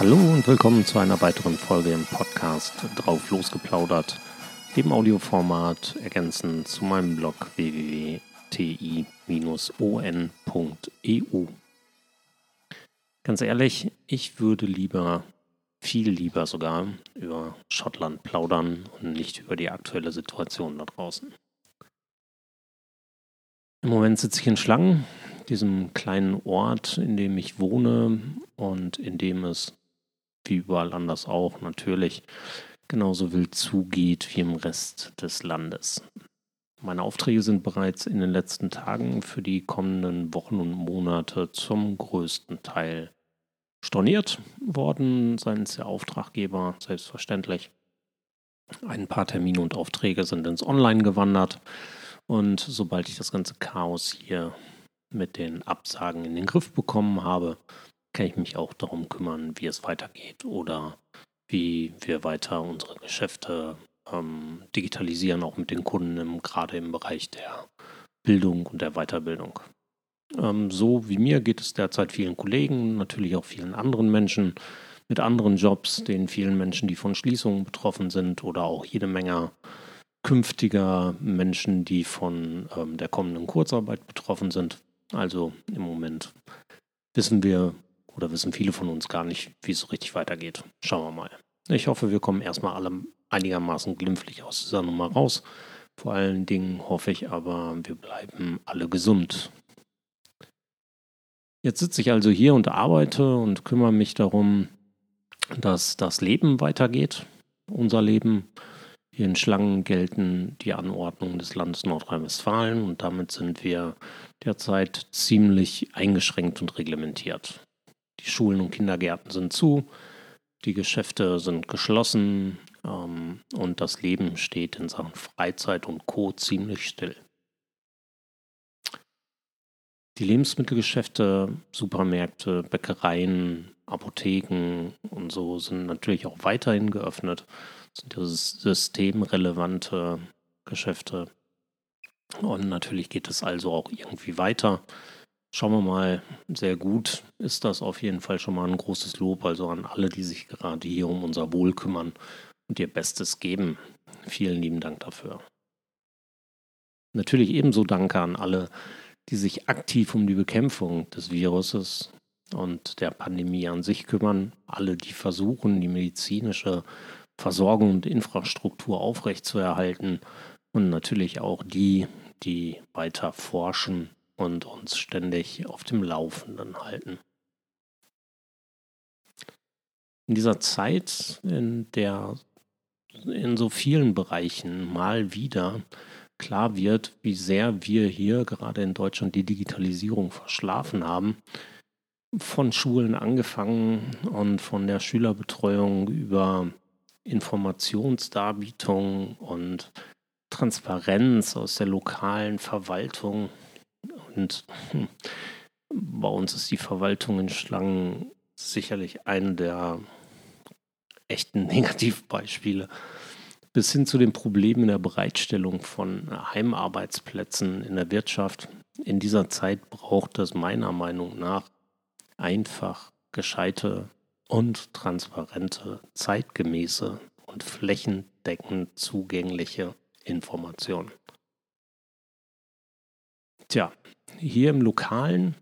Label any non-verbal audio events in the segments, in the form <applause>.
Hallo und willkommen zu einer weiteren Folge im Podcast Drauf losgeplaudert, dem Audioformat ergänzend zu meinem Blog www.ti-on.eu. Ganz ehrlich, ich würde lieber, viel lieber sogar, über Schottland plaudern und nicht über die aktuelle Situation da draußen. Im Moment sitze ich in Schlangen, diesem kleinen Ort, in dem ich wohne und in dem es, wie überall anders auch, natürlich genauso wild zugeht wie im Rest des Landes. Meine Aufträge sind bereits in den letzten Tagen für die kommenden Wochen und Monate zum größten Teil storniert worden seitens der Auftraggeber, selbstverständlich. Ein paar Termine und Aufträge sind ins Online gewandert. Und sobald ich das ganze Chaos hier mit den Absagen in den Griff bekommen habe, kann ich mich auch darum kümmern, wie es weitergeht oder wie wir weiter unsere Geschäfte ähm, digitalisieren, auch mit den Kunden, im, gerade im Bereich der Bildung und der Weiterbildung. Ähm, so wie mir geht es derzeit vielen Kollegen, natürlich auch vielen anderen Menschen mit anderen Jobs, den vielen Menschen, die von Schließungen betroffen sind oder auch jede Menge künftiger Menschen, die von ähm, der kommenden Kurzarbeit betroffen sind. Also im Moment wissen wir oder wissen viele von uns gar nicht, wie es richtig weitergeht. Schauen wir mal. Ich hoffe, wir kommen erstmal alle einigermaßen glimpflich aus dieser Nummer raus. Vor allen Dingen hoffe ich aber, wir bleiben alle gesund. Jetzt sitze ich also hier und arbeite und kümmere mich darum, dass das Leben weitergeht, unser Leben. Hier in Schlangen gelten die Anordnungen des Landes Nordrhein-Westfalen und damit sind wir derzeit ziemlich eingeschränkt und reglementiert. Die Schulen und Kindergärten sind zu, die Geschäfte sind geschlossen ähm, und das Leben steht in Sachen Freizeit und Co. ziemlich still. Die Lebensmittelgeschäfte, Supermärkte, Bäckereien, Apotheken und so sind natürlich auch weiterhin geöffnet. Das sind systemrelevante Geschäfte. Und natürlich geht es also auch irgendwie weiter. Schauen wir mal, sehr gut ist das auf jeden Fall schon mal ein großes Lob, also an alle, die sich gerade hier um unser Wohl kümmern und ihr Bestes geben. Vielen lieben Dank dafür. Natürlich ebenso Danke an alle, die sich aktiv um die Bekämpfung des Viruses und der Pandemie an sich kümmern, alle, die versuchen, die medizinische Versorgung und Infrastruktur aufrechtzuerhalten und natürlich auch die, die weiter forschen und uns ständig auf dem Laufenden halten. In dieser Zeit, in der in so vielen Bereichen mal wieder klar wird, wie sehr wir hier gerade in Deutschland die Digitalisierung verschlafen haben, von Schulen angefangen und von der Schülerbetreuung über Informationsdarbietung und Transparenz aus der lokalen Verwaltung. Und hm, bei uns ist die Verwaltung in Schlangen sicherlich eine der echten <laughs> Negativbeispiele. Bis hin zu den Problemen in der Bereitstellung von Heimarbeitsplätzen in der Wirtschaft. In dieser Zeit braucht es meiner Meinung nach einfach gescheite und transparente, zeitgemäße und flächendeckend zugängliche Informationen. Tja, hier im Lokalen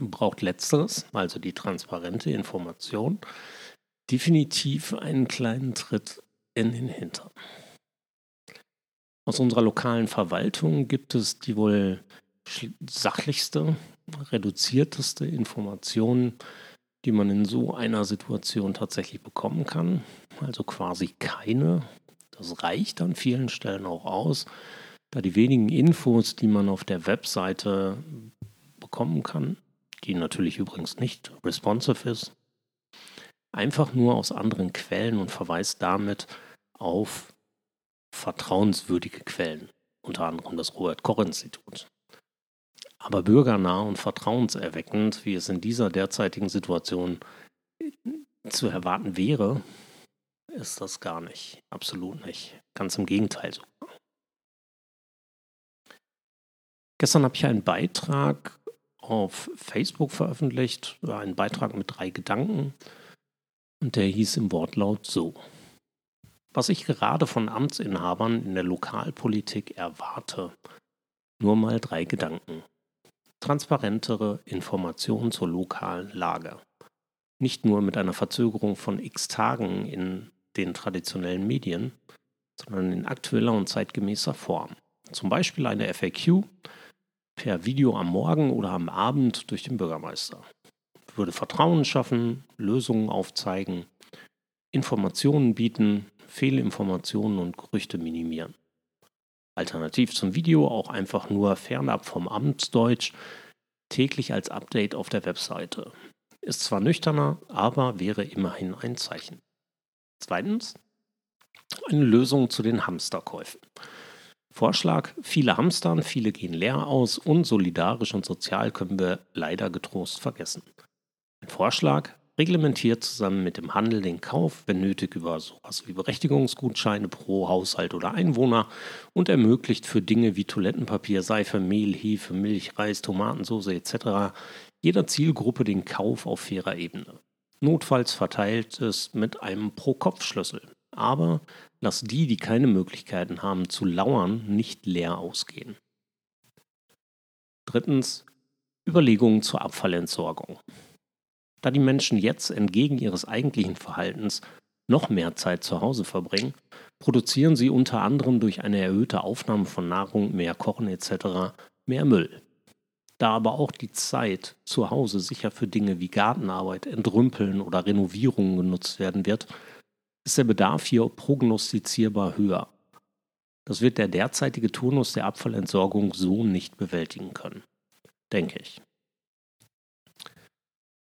braucht letzteres, also die transparente Information, definitiv einen kleinen Tritt in den Hintern. Aus unserer lokalen Verwaltung gibt es die wohl sachlichste, reduzierteste Information, die man in so einer Situation tatsächlich bekommen kann. Also quasi keine. Das reicht an vielen Stellen auch aus, da die wenigen Infos, die man auf der Webseite bekommen kann, die natürlich übrigens nicht responsive ist, einfach nur aus anderen Quellen und verweist damit auf vertrauenswürdige Quellen, unter anderem das Robert-Koch-Institut. Aber bürgernah und vertrauenserweckend, wie es in dieser derzeitigen Situation zu erwarten wäre, ist das gar nicht. Absolut nicht. Ganz im Gegenteil sogar. Gestern habe ich einen Beitrag auf Facebook veröffentlicht, einen Beitrag mit drei Gedanken, Und der hieß im Wortlaut so. Was ich gerade von Amtsinhabern in der Lokalpolitik erwarte. Nur mal drei Gedanken. Transparentere Informationen zur lokalen Lage. Nicht nur mit einer Verzögerung von x Tagen in den traditionellen Medien, sondern in aktueller und zeitgemäßer Form. Zum Beispiel eine FAQ per Video am Morgen oder am Abend durch den Bürgermeister. Würde Vertrauen schaffen, Lösungen aufzeigen, Informationen bieten, Fehlinformationen und Gerüchte minimieren. Alternativ zum Video auch einfach nur fernab vom Amtsdeutsch täglich als Update auf der Webseite. Ist zwar nüchterner, aber wäre immerhin ein Zeichen. Zweitens, eine Lösung zu den Hamsterkäufen. Vorschlag, viele hamstern, viele gehen leer aus, unsolidarisch und sozial können wir leider getrost vergessen. Ein Vorschlag, reglementiert zusammen mit dem Handel den Kauf, wenn nötig, über sowas wie Berechtigungsgutscheine pro Haushalt oder Einwohner und ermöglicht für Dinge wie Toilettenpapier, Seife, Mehl, Hefe, Milch, Reis, Tomatensauce etc. jeder Zielgruppe den Kauf auf fairer Ebene. Notfalls verteilt es mit einem Pro-Kopf-Schlüssel. Aber lass die, die keine Möglichkeiten haben zu lauern, nicht leer ausgehen. Drittens Überlegungen zur Abfallentsorgung. Da die Menschen jetzt entgegen ihres eigentlichen Verhaltens noch mehr Zeit zu Hause verbringen, produzieren sie unter anderem durch eine erhöhte Aufnahme von Nahrung, mehr Kochen etc. mehr Müll. Da aber auch die Zeit zu Hause sicher für Dinge wie Gartenarbeit, Entrümpeln oder Renovierungen genutzt werden wird, ist der Bedarf hier prognostizierbar höher. Das wird der derzeitige Turnus der Abfallentsorgung so nicht bewältigen können, denke ich.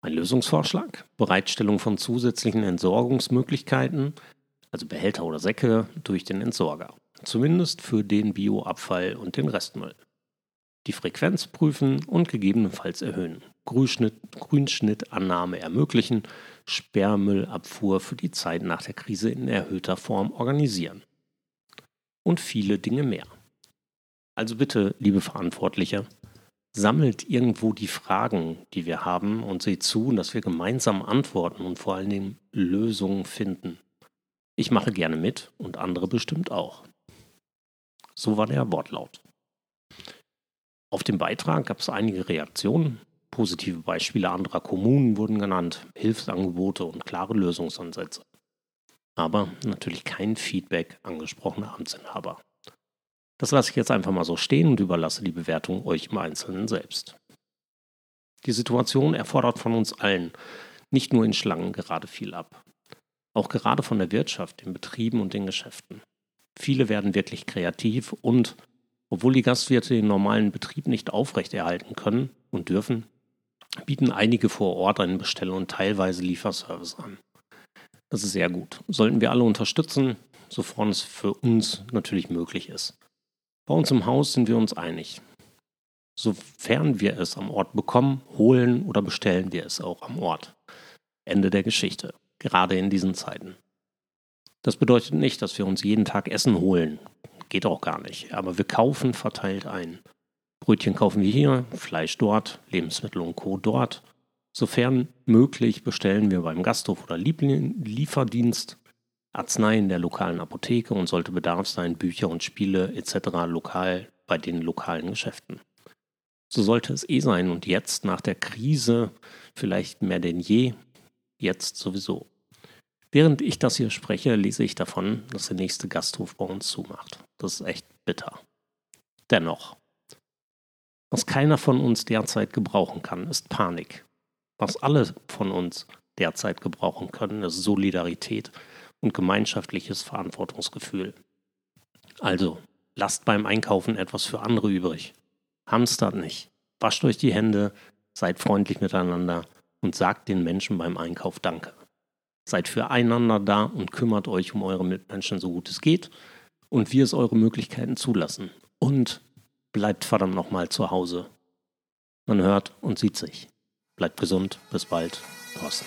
Ein Lösungsvorschlag, Bereitstellung von zusätzlichen Entsorgungsmöglichkeiten, also Behälter oder Säcke, durch den Entsorger. Zumindest für den Bioabfall und den Restmüll. Die Frequenz prüfen und gegebenenfalls erhöhen. Grünschnitt, Grünschnittannahme ermöglichen, Sperrmüllabfuhr für die Zeit nach der Krise in erhöhter Form organisieren. Und viele Dinge mehr. Also bitte, liebe Verantwortliche, sammelt irgendwo die Fragen, die wir haben und seht zu, dass wir gemeinsam antworten und vor allen Dingen Lösungen finden. Ich mache gerne mit und andere bestimmt auch. So war der Wortlaut. Auf dem Beitrag gab es einige Reaktionen. Positive Beispiele anderer Kommunen wurden genannt, Hilfsangebote und klare Lösungsansätze. Aber natürlich kein Feedback angesprochener Amtsinhaber. Das lasse ich jetzt einfach mal so stehen und überlasse die Bewertung euch im Einzelnen selbst. Die Situation erfordert von uns allen, nicht nur in Schlangen, gerade viel ab. Auch gerade von der Wirtschaft, den Betrieben und den Geschäften. Viele werden wirklich kreativ und, obwohl die Gastwirte den normalen Betrieb nicht aufrechterhalten können und dürfen, bieten einige vor Ort einen Bestell- und teilweise Lieferservice an. Das ist sehr gut. Sollten wir alle unterstützen, sofern es für uns natürlich möglich ist. Bei uns im Haus sind wir uns einig. Sofern wir es am Ort bekommen, holen oder bestellen wir es auch am Ort. Ende der Geschichte, gerade in diesen Zeiten. Das bedeutet nicht, dass wir uns jeden Tag Essen holen. Geht auch gar nicht. Aber wir kaufen verteilt ein. Brötchen kaufen wir hier, Fleisch dort, Lebensmittel und Co. dort. Sofern möglich bestellen wir beim Gasthof oder Lieferdienst Arznei in der lokalen Apotheke und sollte Bedarf sein, Bücher und Spiele etc. lokal bei den lokalen Geschäften. So sollte es eh sein und jetzt nach der Krise vielleicht mehr denn je, jetzt sowieso. Während ich das hier spreche, lese ich davon, dass der nächste Gasthof bei uns zumacht. Das ist echt bitter. Dennoch, was keiner von uns derzeit gebrauchen kann, ist Panik. Was alle von uns derzeit gebrauchen können, ist Solidarität und gemeinschaftliches Verantwortungsgefühl. Also, lasst beim Einkaufen etwas für andere übrig. Hamstert nicht. Wascht euch die Hände, seid freundlich miteinander und sagt den Menschen beim Einkauf Danke. Seid füreinander da und kümmert euch um eure Mitmenschen so gut es geht und wie es eure Möglichkeiten zulassen. Und bleibt verdammt nochmal zu Hause. Man hört und sieht sich. Bleibt gesund. Bis bald. Thorsten.